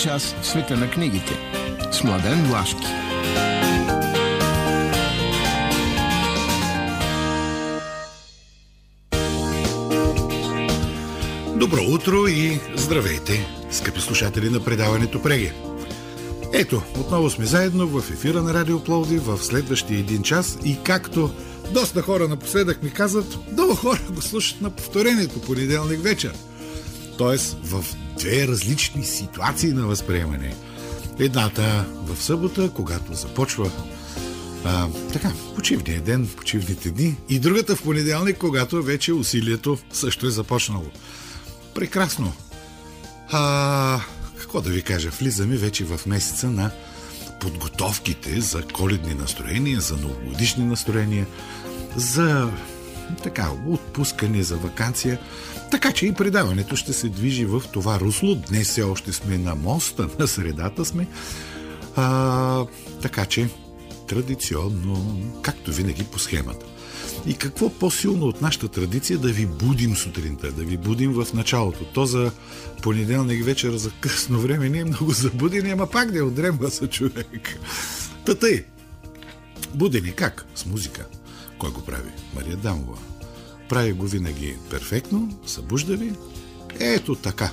Час в света на книгите. С Младен Влашки. Добро утро и здравейте, скъпи слушатели на предаването Преге. Ето, отново сме заедно в ефира на Радио Пловди в следващия един час и както доста хора напоследък ми казват, много хора го слушат на повторението понеделник вечер. Тоест в две различни ситуации на възприемане. Едната в събота, когато започва а, така, почивния ден, почивните дни и другата в понеделник, когато вече усилието също е започнало. Прекрасно. А, какво да ви кажа, влизаме вече в месеца на подготовките за коледни настроения, за новогодишни настроения, за така, отпускане за вакансия. Така че и предаването ще се движи в това русло. Днес все още сме на моста, на средата сме. А, така че традиционно, както винаги по схемата. И какво по-силно от нашата традиция да ви будим сутринта, да ви будим в началото. То за понеделник вечер за късно време не е много забудени, ама пак да е отдремва са човек. Та тъй. Будени как? С музика. Кой го прави? Мария Дамова. Прави го винаги перфектно, събужда ви. Ето така.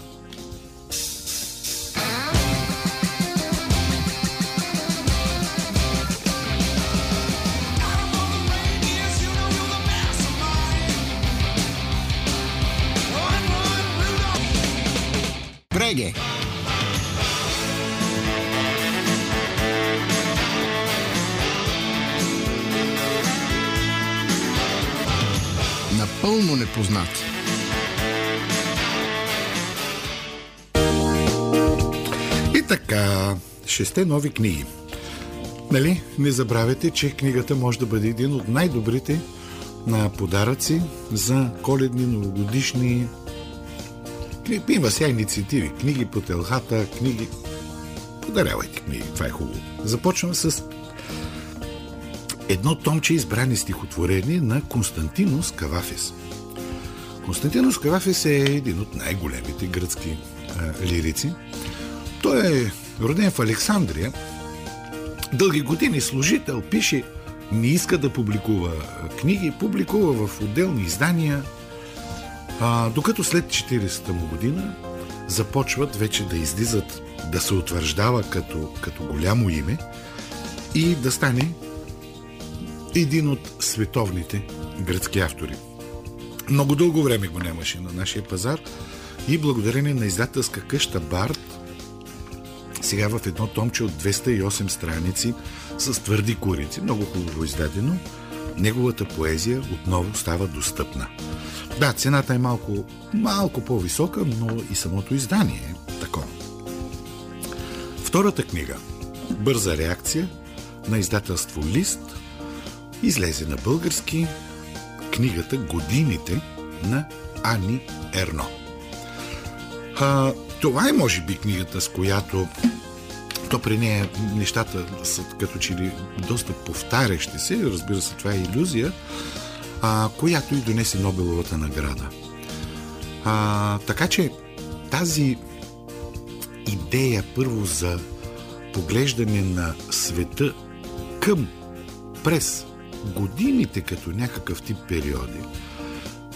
Напълно непознати. И така, шесте нови книги. Нали, не забравяйте, че книгата може да бъде един от най-добрите на подаръци за коледни, новогодишни. Има сега инициативи. Книги по телхата, книги. Подарявайте книги, това е хубаво. Започвам с едно томче избрани стихотворение на Константинос Кавафис. Константинос Кавафис е един от най-големите гръцки а, лирици. Той е роден в Александрия, дълги години служител, пише, не иска да публикува книги, публикува в отделни издания, а, докато след 40-та му година започват вече да излизат, да се утвърждава като, като голямо име и да стане един от световните гръцки автори. Много дълго време го нямаше на нашия пазар и благодарение на издателска къща Барт сега в едно томче от 208 страници с твърди корици, много хубаво издадено, неговата поезия отново става достъпна. Да, цената е малко, малко по-висока, но и самото издание е такова. Втората книга Бърза реакция на издателство Лист излезе на български книгата Годините на Ани Ерно. А, това е, може би, книгата, с която то при нея нещата са като че ли доста повтарящи се, разбира се, това е иллюзия, а, която и донесе Нобеловата награда. А, така че тази идея първо за поглеждане на света към, през годините като някакъв тип периоди,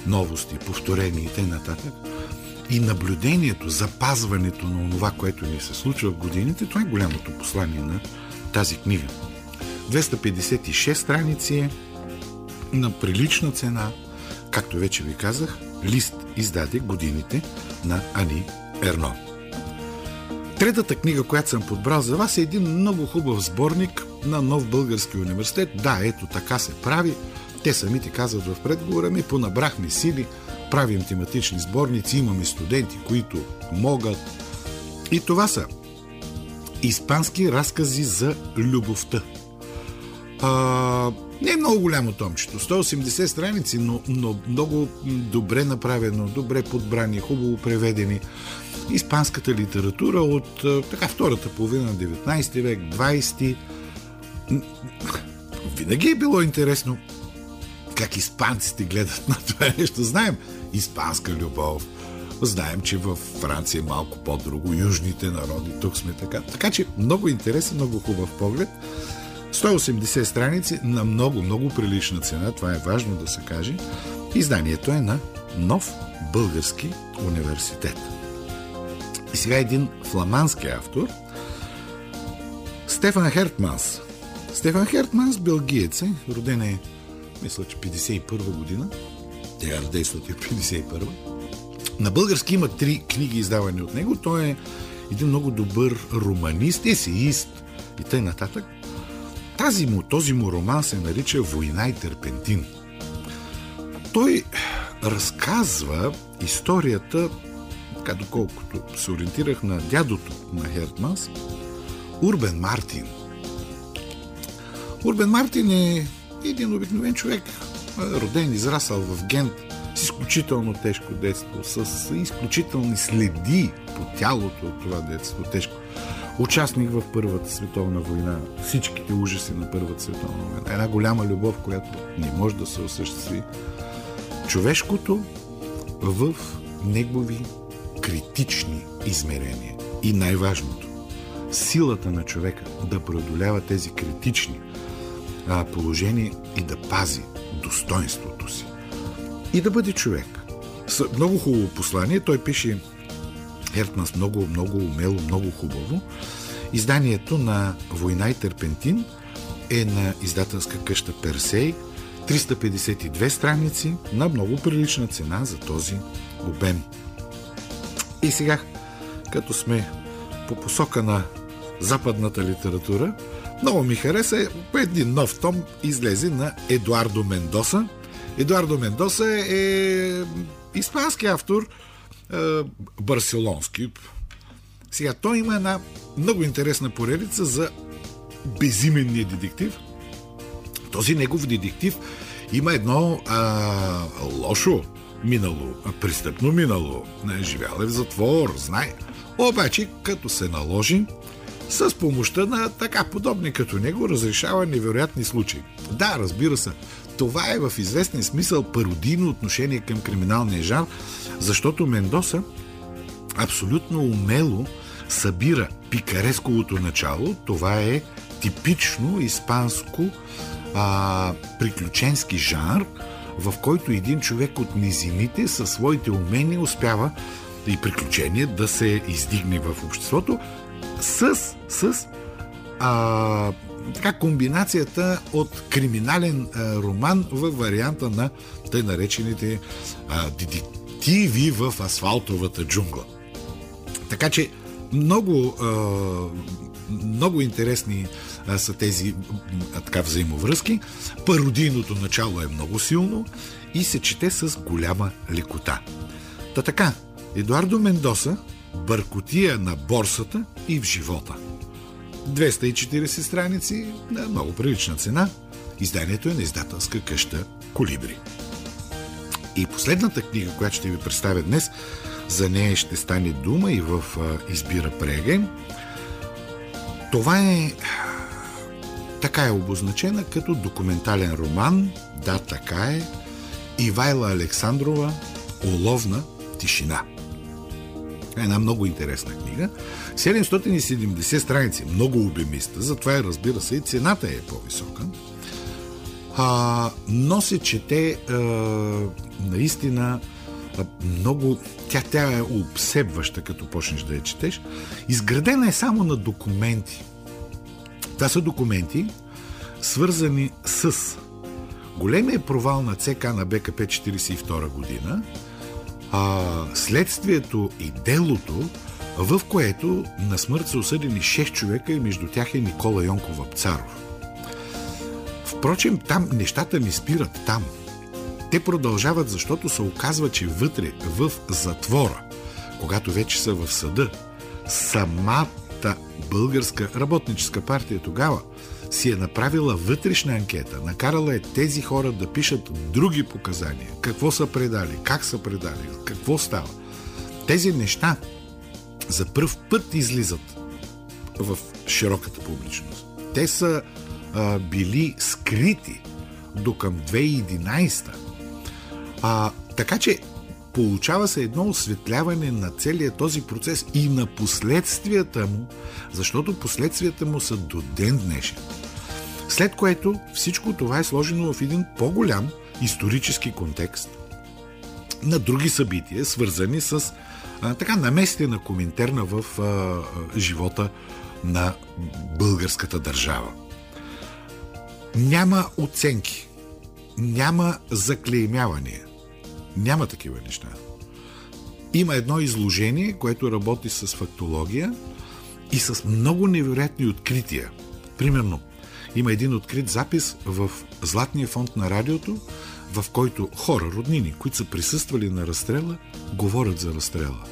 новости, повторения и т.н. и наблюдението, запазването на това, което ни се случва в годините, това е голямото послание на тази книга. 256 страници е на прилична цена, както вече ви казах, лист издаде годините на Ани Ерно. Третата книга, която съм подбрал за вас е един много хубав сборник на Нов Български университет. Да, ето така се прави. Те самите казват в предговора ми, понабрахме сили, правим тематични сборници, имаме студенти, които могат. И това са испански разкази за любовта. А, не е много голямо томчето, 180 страници, но, но много добре направено, добре подбрани, хубаво преведени. Испанската литература от така втората половина на 19 век, 20 винаги е било интересно как испанците гледат на това нещо. Знаем испанска любов, Знаем, че в Франция е малко по-друго, южните народи, тук сме така. Така че много интересен, много хубав поглед. 180 страници на много, много прилична цена, това е важно да се каже. Изданието е на нов български университет. И сега един фламандски автор, Стефан Хертманс. Стефан Хертманс, белгиец е, роден е, мисля, че 51 година, 1951. На български има три книги издавани от него. Той е един много добър романист, есеист и т.н. нататък. Тази му, този му роман се нарича Война и терпентин. Той разказва историята, така доколкото се ориентирах на дядото на Хертманс, Урбен Мартин. Урбен Мартин е един обикновен човек, роден, израсъл в Гент, с изключително тежко детство, с изключителни следи по тялото от това детство, тежко. Участник в Първата световна война, всичките ужаси на Първата световна война. Една голяма любов, която не може да се осъществи. Човешкото в негови критични измерения. И най-важното, силата на човека да преодолява тези критични положения и да пази достоинството си. И да бъде човек. С много хубаво послание. Той пише Хертманс много, много умело, много хубаво. Изданието на Война и Терпентин е на издателска къща Персей. 352 страници на много прилична цена за този обем. И сега, като сме по посока на западната литература, много ми хареса един нов том излезе на Едуардо Мендоса. Едуардо Мендоса е испански автор, е, барселонски. Сега, той има една много интересна поредица за безименния детектив. Този негов детектив има едно а, лошо минало, престъпно минало. Не, живял е в затвор, знае. Обаче, като се наложи, с помощта на така подобни като него разрешава невероятни случаи. Да, разбира се, това е в известен смисъл пародийно отношение към криминалния жар, защото Мендоса абсолютно умело събира пикаресковото начало. Това е типично испанско а, приключенски жанр, в който един човек от низините със своите умения успява и приключения да се издигне в обществото с, с а, така комбинацията от криминален а, роман в варианта на тъй наречените а, детективи в асфалтовата джунгла. Така че много, а, много интересни а, са тези а, така взаимовръзки. Пародийното начало е много силно и се чете с голяма лекота. Та така, Едуардо Мендоса Бъркотия на борсата и в живота. 240 страници на много прилична цена. Изданието е на издателска къща Колибри. И последната книга, която ще ви представя днес, за нея ще стане дума и в Избира Преге. Това е така е обозначена като документален роман. Да, така е. Ивайла Александрова Оловна тишина. Една много интересна книга. 770 страници, много обемиста, затова е, разбира се, и цената е по-висока. А, но се чете а, наистина а, много. Тя, тя е обсебваща, като почнеш да я четеш. Изградена е само на документи. Това са документи, свързани с големия провал на ЦК на БКП 42 година, а, следствието и делото, в което на смърт са осъдени 6 човека и между тях е Никола Йонков Апцаров. Впрочем, там нещата не спират там. Те продължават, защото се оказва, че вътре, в затвора, когато вече са в съда, самата българска работническа партия тогава си е направила вътрешна анкета, накарала е тези хора да пишат други показания. Какво са предали, как са предали, какво става. Тези неща за първ път излизат в широката публичност. Те са а, били скрити до към 2011. А, така че Получава се едно осветляване на целия този процес и на последствията му, защото последствията му са до ден днешен. След което всичко това е сложено в един по-голям исторически контекст на други събития, свързани с а, така намесите на Коминтерна в а, живота на българската държава. Няма оценки, няма заклеймявания, няма такива неща. Има едно изложение, което работи с фактология и с много невероятни открития. Примерно, има един открит запис в Златния фонд на радиото, в който хора, роднини, които са присъствали на разстрела, говорят за разстрела.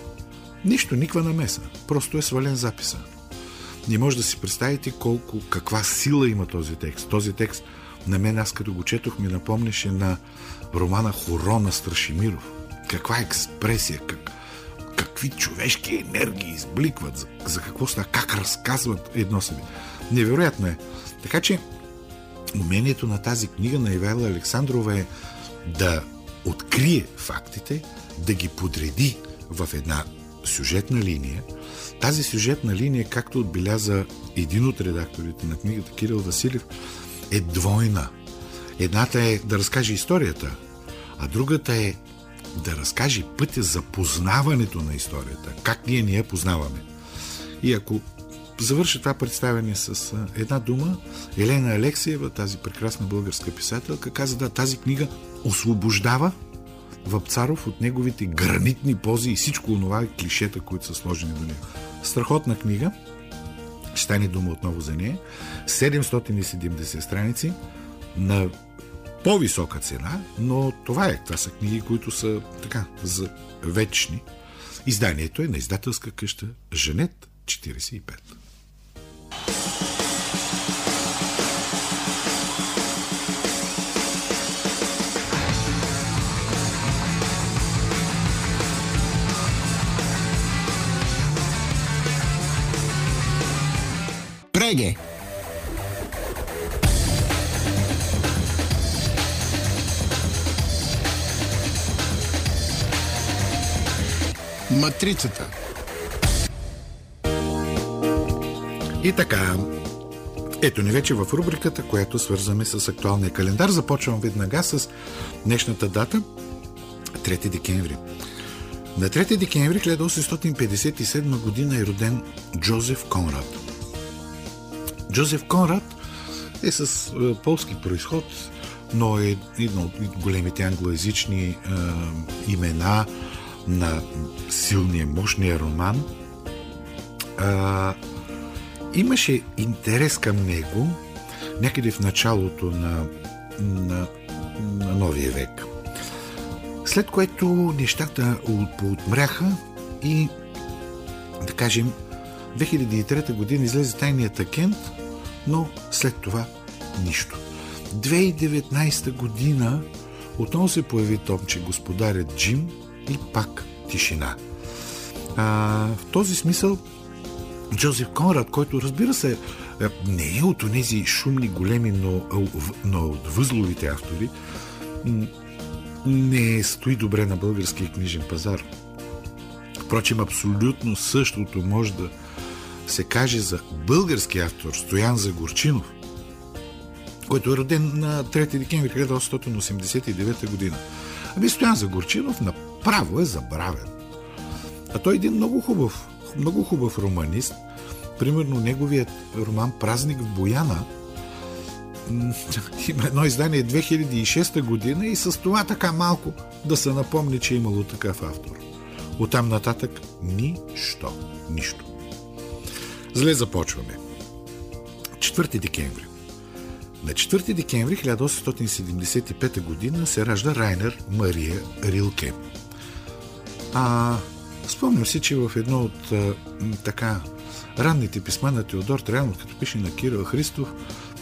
Нищо, никаква намеса. Просто е свален записа. Не може да си представите колко, каква сила има този текст. Този текст на мен, аз като го четох, ми напомняше на романа Хоро на Страшимиров. Каква експресия, как, какви човешки енергии избликват, за, за какво става, как разказват едно себе. Невероятно е. Така че умението на тази книга на Ивайла Александрова е да открие фактите, да ги подреди в една сюжетна линия. Тази сюжетна линия, както отбеляза един от редакторите на книгата Кирил Василев, е двойна. Едната е да разкаже историята, а другата е да разкаже пътя за познаването на историята, как ние ни я познаваме. И ако завърша това представяне с една дума, Елена Алексиева, тази прекрасна българска писателка, каза да, тази книга освобождава Вапцаров от неговите гранитни пози и всичко това клишета, които са сложени до него. Страхотна книга, ще стане дума отново за нея, 770 страници на по-висока цена, но това е. Това са книги, които са така, за вечни. Изданието е на издателска къща Женет 45. Преге! Матрицата. И така, ето ни вече в рубриката, която свързваме с актуалния календар. Започвам веднага с днешната дата 3 декември. На 3 декември 1857 година е роден Джозеф Конрад. Джозеф Конрад е с е, полски происход, но е едно от големите англоязични е, имена на силния, мощния роман. Е, имаше интерес към него някъде в началото на, на, на новия век. След което нещата поотмряха и, да кажем, 2003 година излезе тайният агент, но след това нищо. 2019 година отново се появи Томче господарят Джим и пак тишина. А, в този смисъл Джозеф Конрад, който разбира се е, не е от тези шумни, големи, но, но от възловите автори, не стои добре на българския книжен пазар. Впрочем, абсолютно същото може да се каже за български автор Стоян Загорчинов, който е роден на 3 декември 1889 година. Ами Стоян Загорчинов направо е забравен. А той е един много хубав, много хубав романист. Примерно неговият роман Празник в Бояна има едно издание 2006 година и с това така малко да се напомни, че е имало такъв автор. Оттам нататък нищо. Нищо. Зле започваме. 4 декември. На 4 декември 1875 година се ражда Райнер Мария Рилке. А спомням си, че в едно от а, така ранните писма на Теодор Траянов, като пише на Кирил Христов,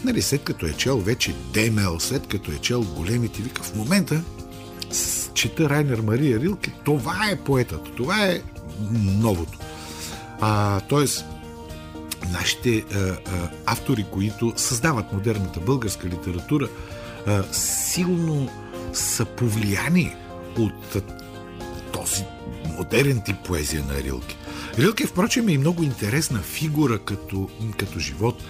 нали, след като е чел вече Демел, след като е чел големите вика, в момента чета Райнер Мария Рилке, това е поетът, това е новото. А, тоест, нашите а, а, автори, които създават модерната българска литература, а, силно са повлияни от този модерен тип поезия на Рилке. Рилке, впрочем, е много интересна фигура като, като живот.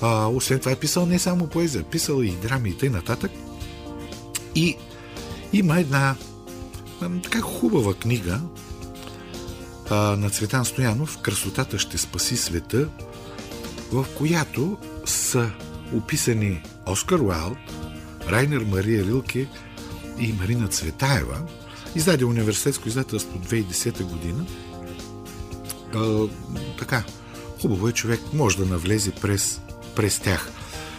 А, освен това е писал не само поезия, писал и драми и т.н. И има една така хубава книга а, на Цветан Стоянов «Красотата ще спаси света», в която са описани Оскар Уайлд, Райнер Мария Рилке и Марина Цветаева. Издаде университетско издателство 2010 година. А, така, хубаво е човек може да навлезе през, през тях.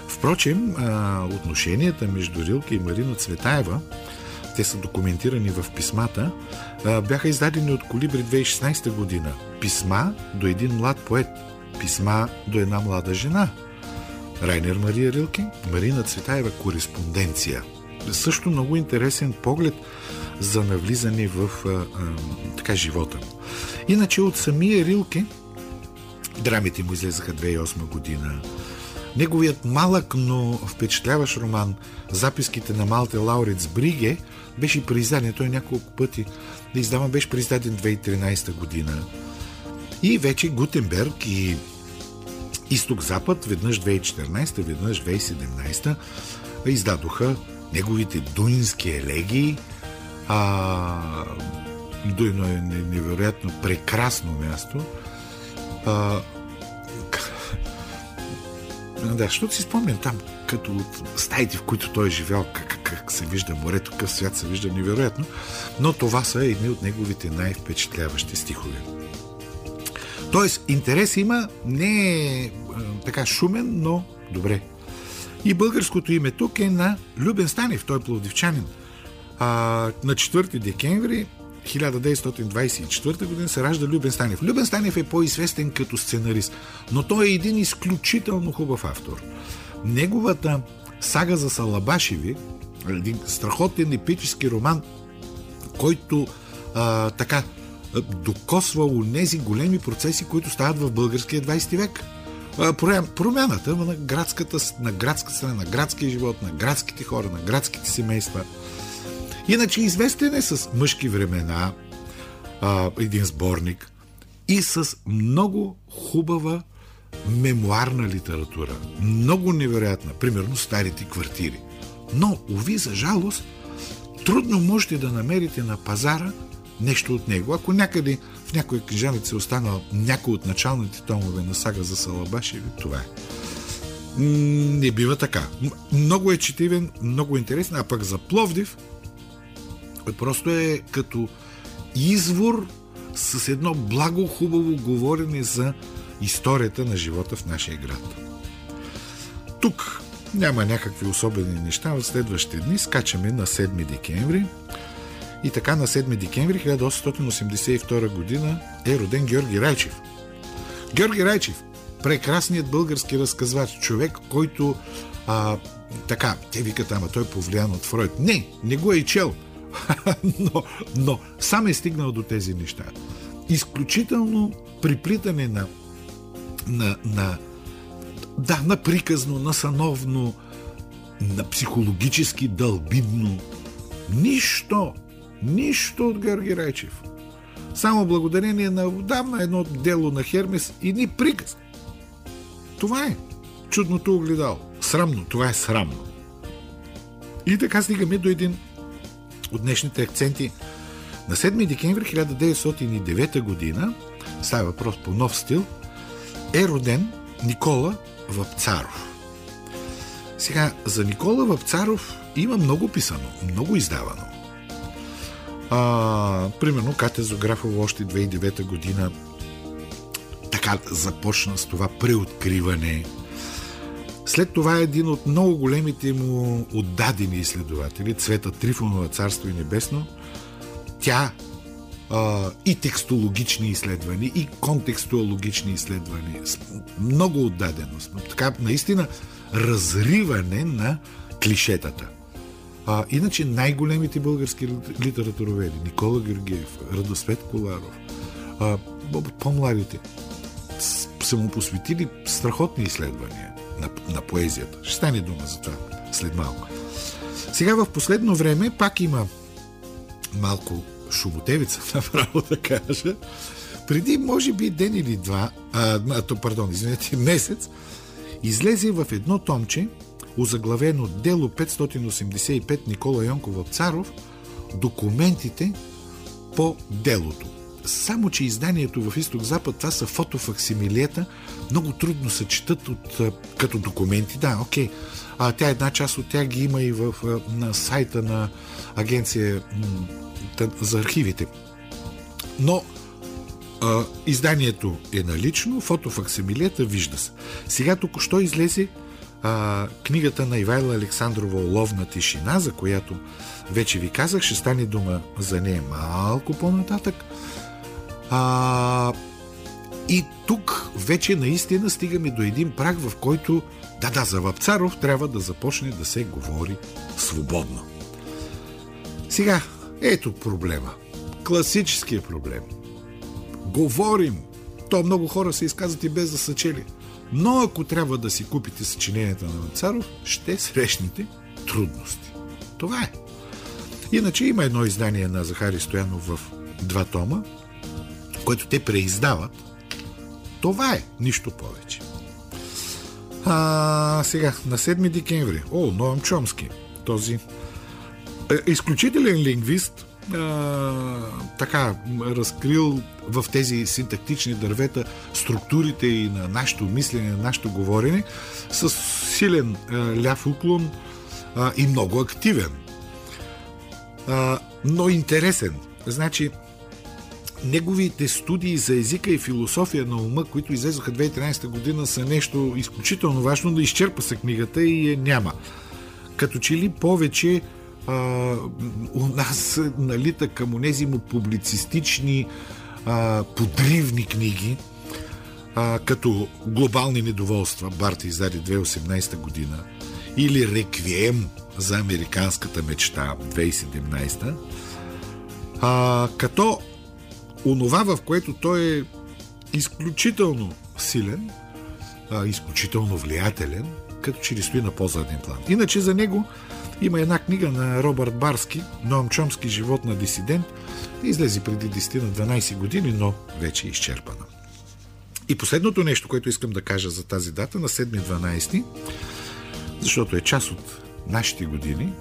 Впрочем, а, отношенията между Рилке и Марина Цветаева те са документирани в писмата, бяха издадени от Колибри 2016 година. Писма до един млад поет. Писма до една млада жена. Райнер Мария Рилки, Марина Цветаева кореспонденция. Също много интересен поглед за навлизане в а, а, така живота. Иначе от самия Рилки драмите му излезаха 2008 година. Неговият малък, но впечатляващ роман Записките на Малте Лауриц Бриге беше преиздаден. Той няколко пъти да издава беше преиздаден 2013 година. И вече Гутенберг и Изток-Запад, веднъж 2014, веднъж 2017, издадоха неговите дуински елегии. А, Дуйно е невероятно прекрасно място. А, да, защото си спомням там, като от стаите, в които той е живял, как, как се вижда морето, какъв свят се вижда невероятно, но това са едни от неговите най-впечатляващи стихове. Тоест, интерес има, не е така шумен, но добре. И българското име тук е на Любен Станев, той е пловдивчанин. А, на 4 декември 1924 година се ражда Любен Станев. Любен Станев е по-известен като сценарист, но той е един изключително хубав автор. Неговата сага за Салабашеви, един страхотен епически роман, който а, така докосва у нези големи процеси, които стават в българския 20 век. Промяната на градската, на градската страна, на градския живот, на градските хора, на градските семейства. Иначе известен е с мъжки времена, един сборник и с много хубава мемуарна литература. Много невероятна. Примерно старите квартири. Но, уви, за жалост, трудно можете да намерите на пазара нещо от него. Ако някъде в някоя книжаница е останал някой от началните томове на сага за Салабашеви, това е. Не бива така. Много е четивен, много интересен, а пък за Пловдив просто е като извор с едно благо хубаво говорене за историята на живота в нашия град. Тук няма някакви особени неща. В следващите дни скачаме на 7 декември. И така на 7 декември 1882 година е роден Георги Райчев. Георги Райчев, прекрасният български разказвач, човек, който а, така, те викат, ама той е повлиян от Фройд. Не, не го е и чел. но, но сам е стигнал до тези неща. Изключително приплитане на, на, на да, на приказно, на сановно, на психологически дълбидно. Нищо, нищо от Георги Райчев. Само благодарение на отдавна едно дело на Хермес и ни приказ. Това е чудното огледало. Срамно, това е срамно. И така стигаме до един от днешните акценти. На 7 декември 1909 година, става въпрос по нов стил, е роден Никола Въпцаров. Сега, за Никола Въпцаров има много писано, много издавано. А, примерно, Катя Зографова още 2009 година така започна с това преоткриване. След това е един от много големите му отдадени изследователи, Цвета Трифонова, Царство и Небесно. Тя а, и текстологични изследвания, и контекстологични изследвания. Много отдаденост. Така, наистина, разриване на клишетата. А, иначе най-големите български литературоведи Никола Георгиев, Радосвет Коларов, а, по-младите са му посветили страхотни изследвания на, на поезията. Ще стане дума за това след малко. Сега в последно време пак има малко шумотевица, направо да кажа, преди, може би, ден или два, а, а, пардон, извинете, месец, излезе в едно томче, озаглавено Дело 585 Никола Йонков Царов, документите по делото. Само, че изданието в изток-запад, това са фотофаксимилета, много трудно се четат от, като документи. Да, окей. А тя една част от тях ги има и в, на сайта на агенция за архивите. Но а, изданието е налично, фотофаксимилета вижда се. Сега тук що излезе а, книгата на Ивайла Александрова Оловна тишина, за която вече ви казах, ще стане дума за нея малко по-нататък. А, и тук вече наистина стигаме до един праг, в който, да, да, за Вапцаров трябва да започне да се говори свободно. Сега, ето проблема. Класическия проблем. Говорим. То много хора се изказват и без да са чели. Но ако трябва да си купите съчиненията на Вапцаров, ще срещнете трудности. Това е. Иначе има едно издание на Захари Стоянов в два тома, което те преиздават. Това е, нищо повече. А, сега, на 7 декември. О, Ноам Чомски. Този е, изключителен лингвист, така разкрил в тези синтактични дървета структурите и на нашето мислене, на нашето говорене, с силен а, ляв уклон а, и много активен. А, но интересен. Значи, неговите студии за езика и философия на ума, които излезоха 2013 година, са нещо изключително важно, да изчерпа се книгата и я няма. Като че ли повече а, у нас налита към онези му публицистични а, подривни книги, а, като Глобални недоволства, Барта издаде 2018 година, или Реквием за американската мечта 2017, а, като онова, в което той е изключително силен, а, изключително влиятелен, като че ли стои на по-заден план. Иначе за него има една книга на Робърт Барски, Ноам Чомски «Живот на дисидент», излезе преди 10 на 12 години, но вече е изчерпана. И последното нещо, което искам да кажа за тази дата, на 7-12, защото е част от нашите години,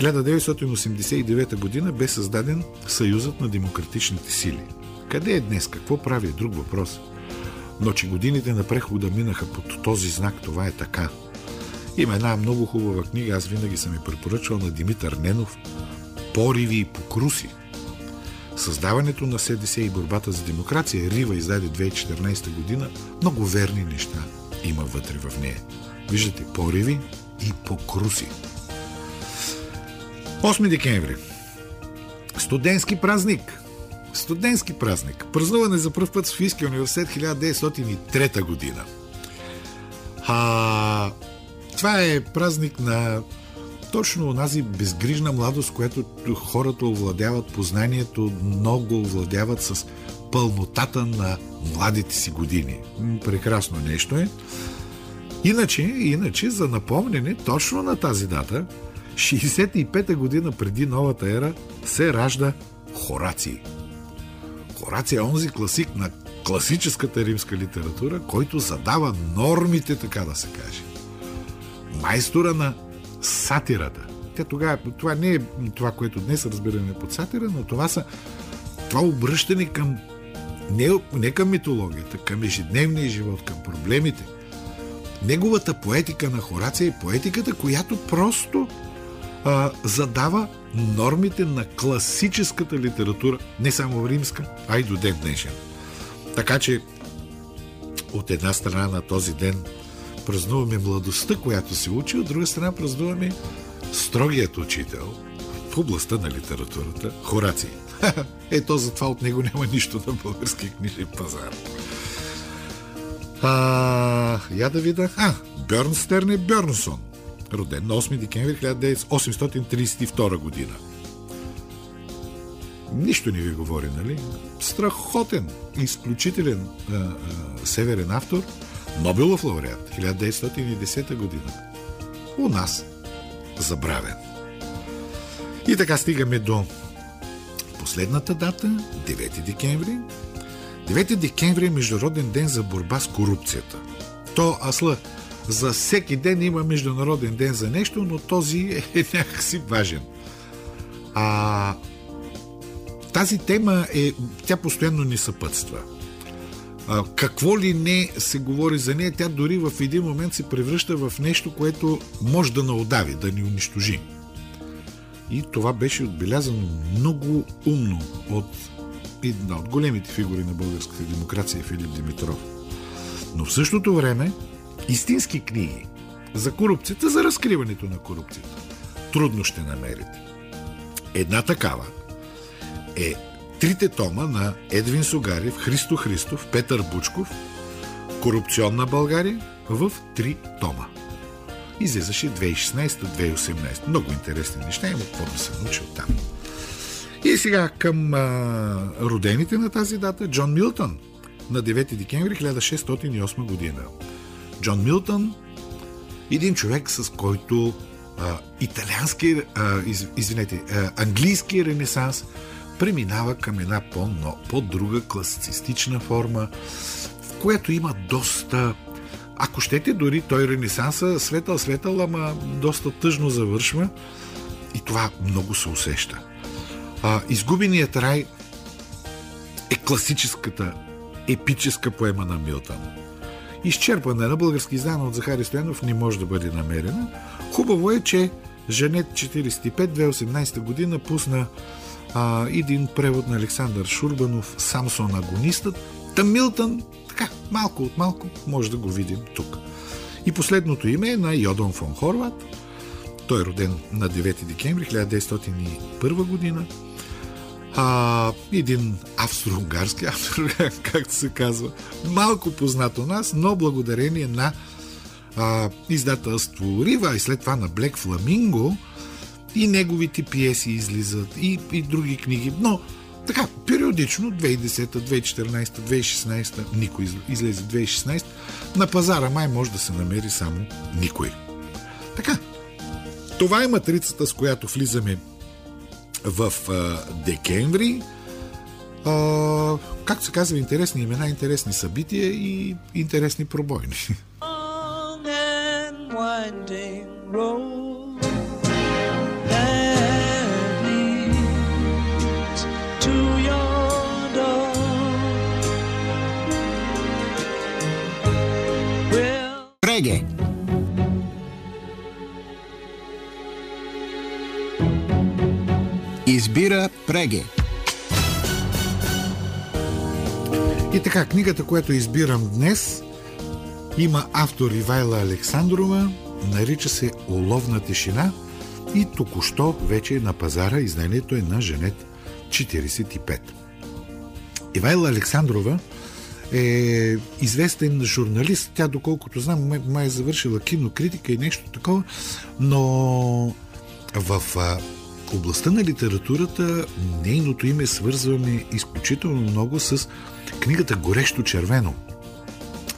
1989 година бе създаден Съюзът на демократичните сили. Къде е днес? Какво прави? Е друг въпрос. Но че годините на прехода минаха под този знак, това е така. Има една много хубава книга, аз винаги съм и препоръчвал на Димитър Ненов Пориви и покруси. Създаването на СДС и борбата за демокрация Рива издаде 2014 година. Много верни неща има вътре в нея. Виждате, пориви и покруси. 8 декември. Студентски празник. Студентски празник. Празнуване за първ път в Софийския университет 1903 година. А, това е празник на точно онази безгрижна младост, която хората овладяват познанието, много овладяват с пълнотата на младите си години. Прекрасно нещо е. Иначе, иначе, за напомнене, точно на тази дата, 65-та година преди новата ера, се ражда Хораций. Хораций е онзи класик на класическата римска литература, който задава нормите, така да се каже. Майстора на сатирата. Те тогава, това не е това, което днес разбираме под сатира, но това са това обръщане към не, не към митологията, към ежедневния живот, към проблемите. Неговата поетика на Хорация е поетиката, която просто а, задава нормите на класическата литература, не само римска, а и до ден днешен. Така че от една страна на този ден празнуваме младостта, която се учи, от друга страна празнуваме строгият учител в областта на литературата Хораций. Ето затова от него няма нищо на български книжен пазар. А, я да видя. А, Бьорнстерн е Бьорнсон роден на 8 декември 1832 година. Нищо не ви говори, нали? Страхотен, изключителен а, а, северен автор, Нобелов лауреат, 1910 година. У нас забравен. И така стигаме до последната дата, 9 декември. 9 декември е Международен ден за борба с корупцията. То, асла, за всеки ден има Международен ден за нещо, но този е някакси важен. А, тази тема е, тя постоянно ни съпътства. Какво ли не се говори за нея, тя дори в един момент се превръща в нещо, което може да наудави, да ни унищожи. И това беше отбелязано много умно от една от големите фигури на българската демокрация Филип Димитров. Но в същото време истински книги за корупцията, за разкриването на корупцията, трудно ще намерите. Една такава е трите тома на Едвин Сугарев, Христо Христов, Петър Бучков Корупционна България в три тома. Излизаше 2016-2018. Много интересни неща, има какво да се научи от там. И сега към а, родените на тази дата Джон Милтън на 9 декември 1608 година. Джон Милтън, един човек с който а, италиански, а, из, извинете, а, английски ренесанс преминава към една по, по-друга класицистична форма, в която има доста ако щете, дори той Ренесанса светъл, светъл, ама доста тъжно завършва и това много се усеща. А, Изгубеният рай е класическата епическа поема на Милтън. Изчерпана на български издана от Захари Стоянов не може да бъде намерена. Хубаво е, че Женет 45 2018 година пусна а, един превод на Александър Шурбанов Самсон агонистът. Та Милтън, така, малко от малко, може да го видим тук. И последното име е на Йодон фон Хорват. Той е роден на 9 декември 1901 година. А, един австро-унгарски автор, както се казва, малко познат у нас, но благодарение на а, издателство Рива и след това на Блек Фламинго и неговите пиеси излизат и, и други книги. Но така, периодично, 2010, 2014, 2016, никой излезе 2016, на пазара май може да се намери само никой. Така, това е матрицата, с която влизаме в а, декември. А, както се казва, интересни имена, интересни събития и интересни пробойни. Преге. Избира Преге. И така, книгата, която избирам днес, има автор Ивайла Александрова, нарича се Оловна тишина и току-що вече е на пазара изданието е на Женет 45. Ивайла Александрова е известен журналист. Тя, доколкото знам, май е завършила кинокритика и нещо такова, но в областта на литературата нейното име свързваме изключително много с книгата Горещо червено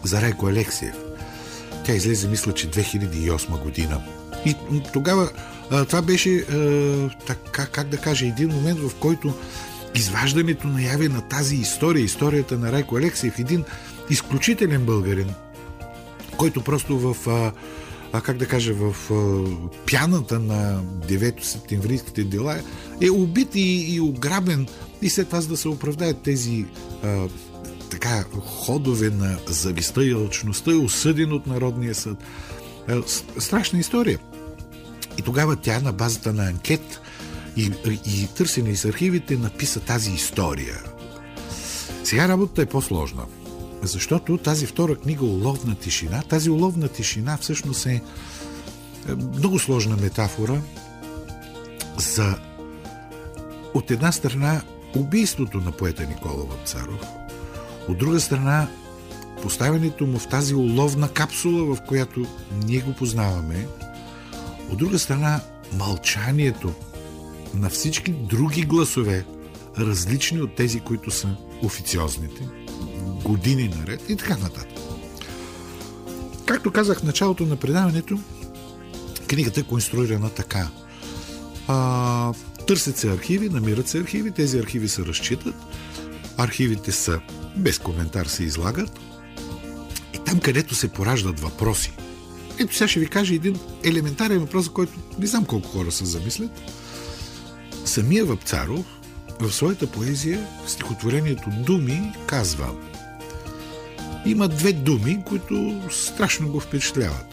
за Райко Алексиев. Тя излезе, мисля, че 2008 година. И тогава това беше, така, как да кажа, един момент, в който изваждането наяве на тази история, историята на Райко Алексиев, един изключителен българин, който просто в, а, а, как да кажа, в а, пяната на 9 септемврийските дела е убит и, и ограбен и след това за да се оправдаят тези а, така ходове на зависта и алчността е осъден от Народния съд. А, страшна история. И тогава тя на базата на анкет и, и търсене из архивите написа тази история. Сега работата е по-сложна, защото тази втора книга Уловна тишина, тази уловна тишина всъщност е, е много сложна метафора за от една страна убийството на поета Никола Вапцаров, от друга страна поставянето му в тази уловна капсула, в която ние го познаваме, от друга страна мълчанието на всички други гласове, различни от тези, които са официозните, години наред и така нататък. Както казах в началото на предаването, книгата е конструирана така. А, Търсят се архиви, намират се архиви, тези архиви се разчитат, архивите са без коментар се излагат и там, където се пораждат въпроси. Ето сега ще ви кажа един елементарен въпрос, за който не знам колко хора се замислят. Самия Вапцаров в своята поезия, в стихотворението Думи, казва има две думи, които страшно го впечатляват.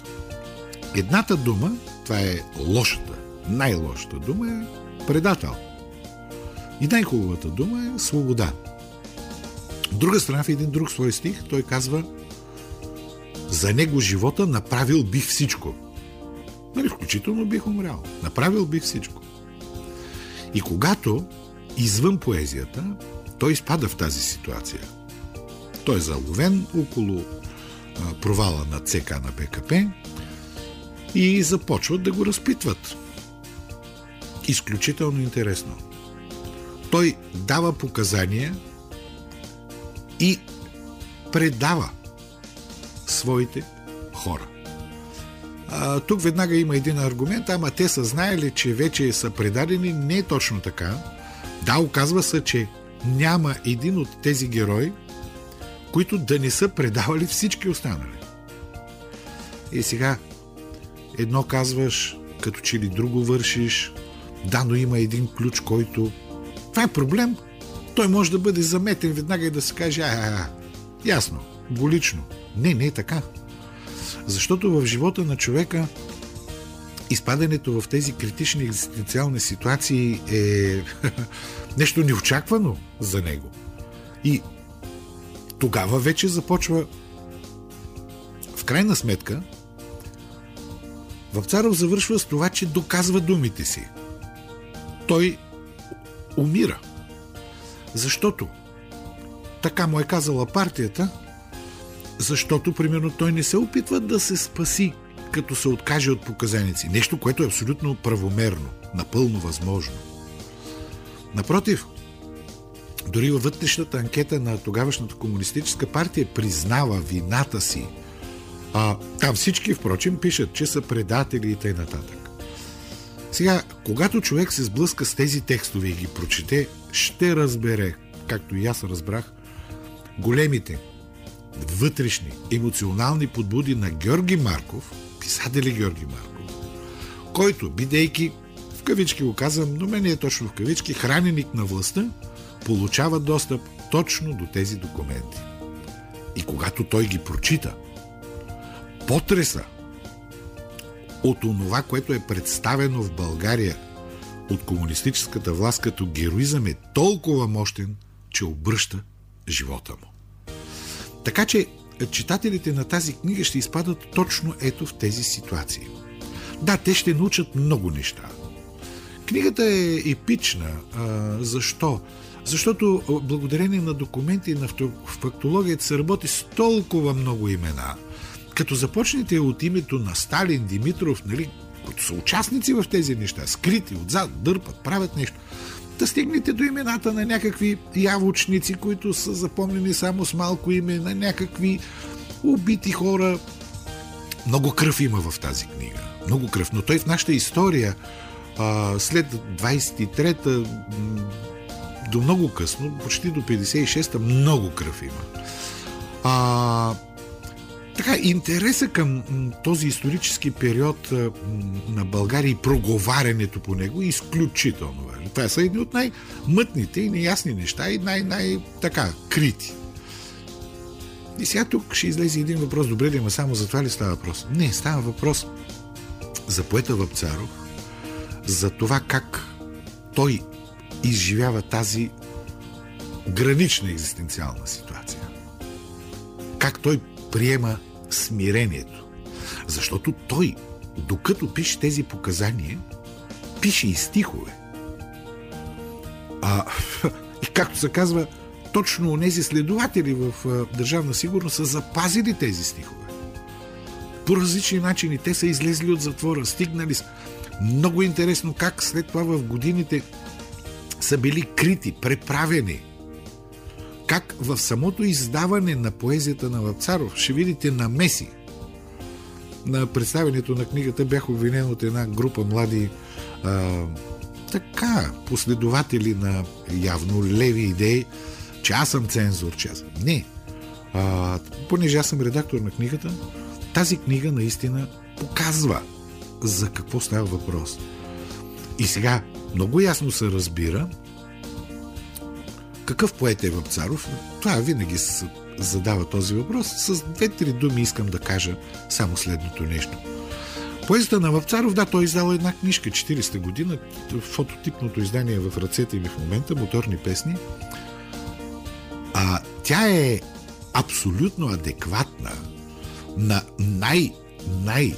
Едната дума, това е лошата, най-лошата дума е предател. И най-хубавата дума е свобода. От друга страна, в един друг свой стих, той казва За него живота направил бих всичко. Нали, включително бих умрял. Направил бих всичко. И когато извън поезията, той изпада в тази ситуация. Той е заловен около провала на ЦК на БКП и започват да го разпитват. Изключително интересно. Той дава показания и предава своите хора. А, тук веднага има един аргумент, ама те са знаели, че вече са предадени. Не е точно така. Да, оказва се, че няма един от тези герои, които да не са предавали всички останали. И сега, едно казваш, като че ли друго вършиш, да, но има един ключ, който... Това е проблем. Той може да бъде заметен веднага и да се каже, а, а, а ясно, болично. Не, не е така. Защото в живота на човека изпадането в тези критични екзистенциални ситуации е нещо неочаквано за него. И тогава вече започва в крайна сметка Вапцаров завършва с това, че доказва думите си. Той умира. Защото така му е казала партията, защото, примерно, той не се опитва да се спаси, като се откаже от показаници. Нещо, което е абсолютно правомерно, напълно възможно. Напротив, дори във вътрешната анкета на тогавашната комунистическа партия признава вината си. А, там всички, впрочем, пишат, че са предатели и т.н. Сега, когато човек се сблъска с тези текстове и ги прочете, ще разбере, както и аз разбрах, големите, вътрешни, емоционални подбуди на Георги Марков, писатели Георги Марков, който, бидейки, в кавички го казвам, но мен е точно в кавички, храненик на властта, получава достъп точно до тези документи. И когато той ги прочита, потреса от онова, което е представено в България от комунистическата власт като героизъм е толкова мощен, че обръща живота му. Така че читателите на тази книга ще изпадат точно ето в тези ситуации. Да, те ще научат много неща. Книгата е епична. А, защо? Защото благодарение на документи на фактологията се работи с толкова много имена. Като започнете от името на Сталин, Димитров, нали, които са участници в тези неща, скрити отзад, дърпат, правят нещо, да стигнете до имената на някакви явочници, които са запомнени само с малко име, на някакви убити хора. Много кръв има в тази книга. Много кръв. Но той в нашата история а, след 23-та до много късно, почти до 56-та, много кръв има. А, така, интереса към този исторически период на България и проговарянето по него е изключително. Това са едни от най-мътните и неясни неща и най-така крити. И сега тук ще излезе един въпрос. Добре ли, ама само за това ли става въпрос? Не, става въпрос за поета Въпцаров, за това как той изживява тази гранична екзистенциална ситуация. Как той приема смирението. Защото той, докато пише тези показания, пише и стихове. А, и както се казва, точно тези следователи в Държавна сигурност са запазили тези стихове. По различни начини те са излезли от затвора, стигнали с... Много интересно как след това в годините са били крити, преправени. Как в самото издаване на поезията на Вапцаров ще видите намеси. На представянето на книгата бях обвинен от една група млади а, така последователи на явно леви идеи, че аз съм цензор, че аз съм. Не. А, понеже аз съм редактор на книгата, тази книга наистина показва за какво става въпрос. И сега много ясно се разбира какъв поет е Вапцаров. Това винаги се задава този въпрос. С две-три думи искам да кажа само следното нещо. Поезда на Вапцаров, да, той издал една книжка 40-та година, фототипното издание е в ръцете ми в момента, моторни песни. А тя е абсолютно адекватна на най- най-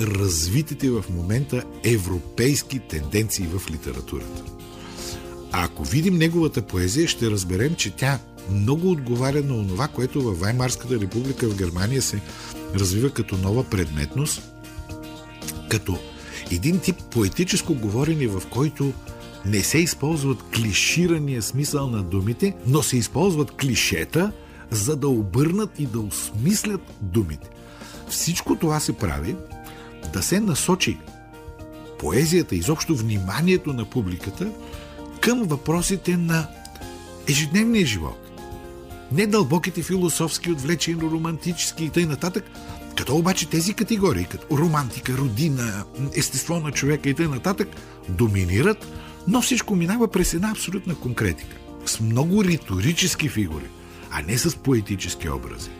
развитите в момента европейски тенденции в литературата. А ако видим неговата поезия, ще разберем, че тя много отговаря на онова, което във Ваймарската република в Германия се развива като нова предметност, като един тип поетическо говорене, в който не се използват клиширания смисъл на думите, но се използват клишета, за да обърнат и да осмислят думите. Всичко това се прави да се насочи поезията, изобщо вниманието на публиката към въпросите на ежедневния живот. Не дълбоките философски, отвлечени, романтически и т.н. Като обаче тези категории, като романтика, родина, естество на човека и т.н. доминират, но всичко минава през една абсолютна конкретика. С много риторически фигури, а не с поетически образи.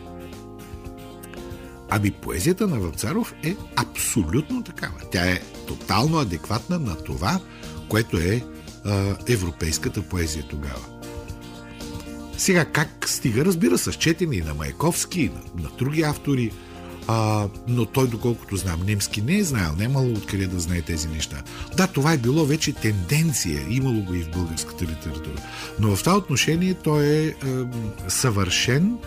Ами поезията на Вълцаров е абсолютно такава. Тя е тотално адекватна на това, което е а, европейската поезия тогава. Сега как стига? Разбира се, с четене и на Майковски, и на, на други автори, а, но той, доколкото знам, немски не е знаел, не имало откъде да знае тези неща. Да, това е било вече тенденция, имало го и в българската литература. Но в това отношение той е, е съвършен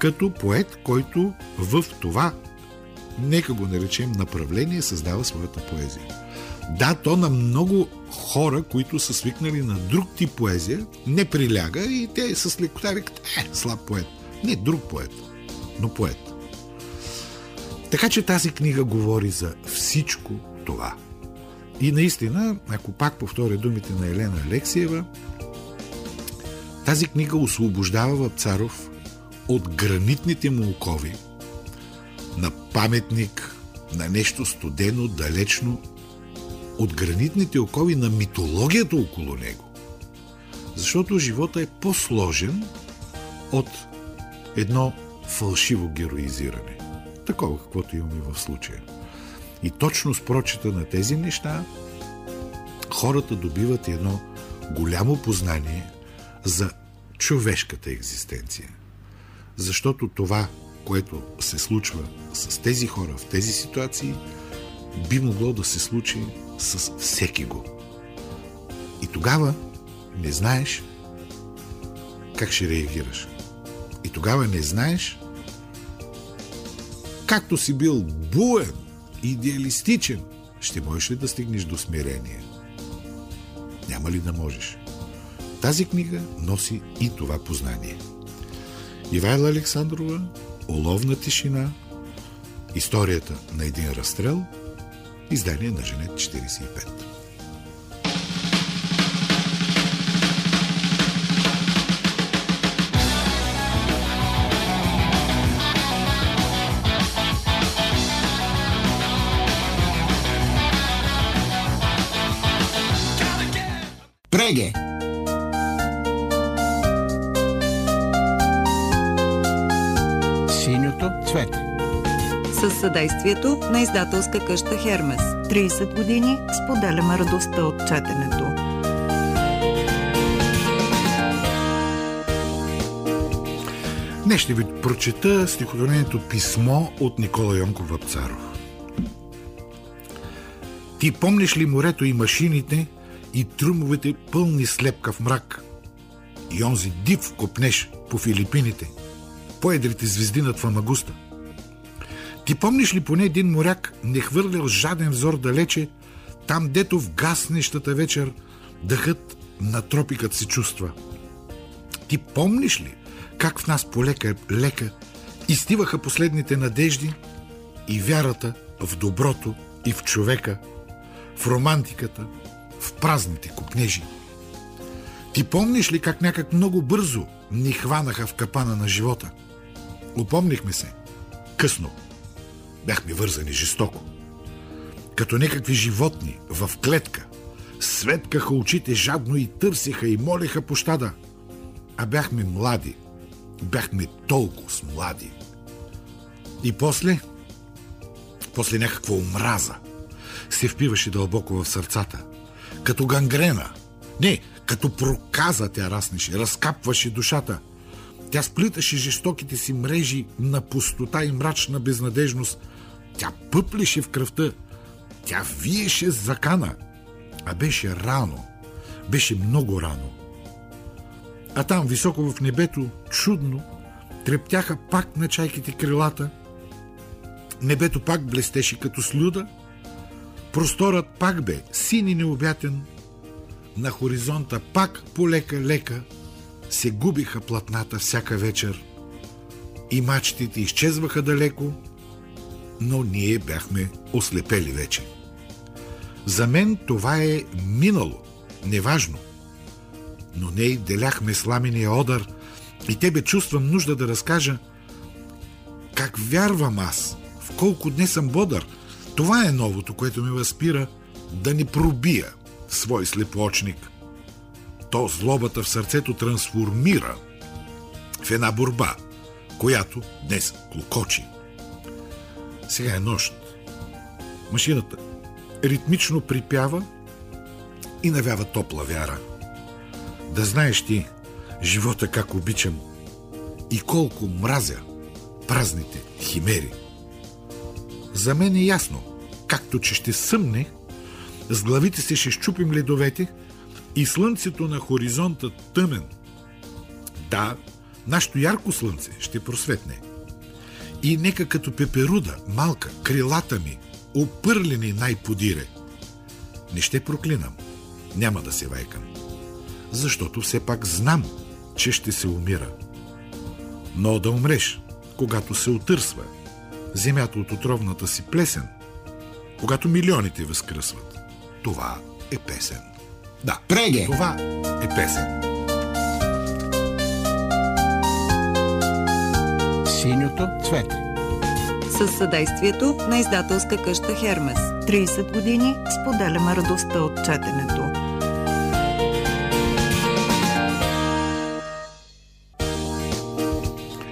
като поет, който в това, нека го наречем направление, създава своята поезия. Да, то на много хора, които са свикнали на друг тип поезия, не приляга и те с лекота викат, е, слаб поет. Не, друг поет, но поет. Така че тази книга говори за всичко това. И наистина, ако пак повторя думите на Елена Алексиева, тази книга освобождава Вапцаров от гранитните му окови на паметник, на нещо студено, далечно, от гранитните окови на митологията около него. Защото живота е по-сложен от едно фалшиво героизиране. Такова, каквото имаме в случая. И точно с прочета на тези неща, хората добиват едно голямо познание за човешката екзистенция. Защото това, което се случва с тези хора в тези ситуации, би могло да се случи с всеки го. И тогава не знаеш как ще реагираш. И тогава не знаеш както си бил буен, идеалистичен, ще можеш ли да стигнеш до смирение? Няма ли да можеш? Тази книга носи и това познание. Ивайла Александрова, Оловна тишина, Историята на един разстрел, издание на Женет 45. Преге! Синьото цвете. С съдействието на издателска къща Хермес. 30 години споделяме радостта от четенето. Днес ще ви прочета стихотворението Писмо от Никола Йонков Вапцаров. Ти помниш ли морето и машините и трумовете пълни слепка в мрак? И онзи див копнеш по Филипините, по-едрите звезди над Фамагуста. Ти помниш ли поне един моряк не хвърлял жаден взор далече, там дето в гаснещата вечер дъхът на тропикът се чувства? Ти помниш ли как в нас полека лека изтиваха последните надежди и вярата в доброто и в човека, в романтиката, в празните купнежи. Ти помниш ли как някак много бързо ни хванаха в капана на живота? Упомнихме се. Късно. Бяхме вързани жестоко. Като някакви животни в клетка. Светкаха очите жадно и търсиха и молеха пощада. А бяхме млади. Бяхме толкова млади. И после, после някаква омраза, се впиваше дълбоко в сърцата. Като гангрена. Не, като проказа тя раснеше, разкапваше душата. Тя сплиташе жестоките си мрежи на пустота и мрачна безнадежност. Тя пъплеше в кръвта. Тя виеше с закана. А беше рано. Беше много рано. А там, високо в небето, чудно, трептяха пак на чайките крилата. Небето пак блестеше като слюда. Просторът пак бе син и необятен. На хоризонта пак полека-лека се губиха платната всяка вечер. И мачтите изчезваха далеко, но ние бяхме ослепели вече. За мен това е минало, неважно. Но не деляхме сламения одър и тебе чувствам нужда да разкажа как вярвам аз, в колко днес съм бодър. Това е новото, което ме възпира да ни пробия свой слепоочник. То злобата в сърцето трансформира в една борба, която днес клокочи. Сега е нощ. Машината ритмично припява и навява топла вяра. Да знаеш ти живота как обичам и колко мразя празните химери. За мен е ясно, както че ще съмне, с главите си ще щупим ледовете и слънцето на хоризонта тъмен. Да, нашето ярко слънце ще просветне. И нека като пеперуда, малка, крилата ми, опърлени най-подире. Не ще проклинам, няма да се вайкам. Защото все пак знам, че ще се умира. Но да умреш, когато се отърсва земята от отровната си плесен, когато милионите възкръсват, това е песен. Да, Преге! това е песен. Синьото цвете. С съдействието на издателска къща Хермес. 30 години споделяме радостта от четенето.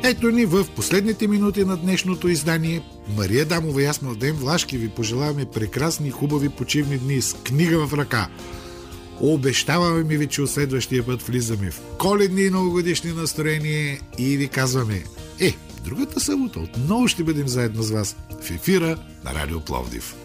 Ето ни в последните минути на днешното издание. Мария Дамова и аз Младен Влашки ви пожелаваме прекрасни, хубави почивни дни с книга в ръка. Обещаваме ми ви, че от следващия път влизаме в коледни и новогодишни настроения и ви казваме Е, другата събота отново ще бъдем заедно с вас в ефира на Радио Пловдив.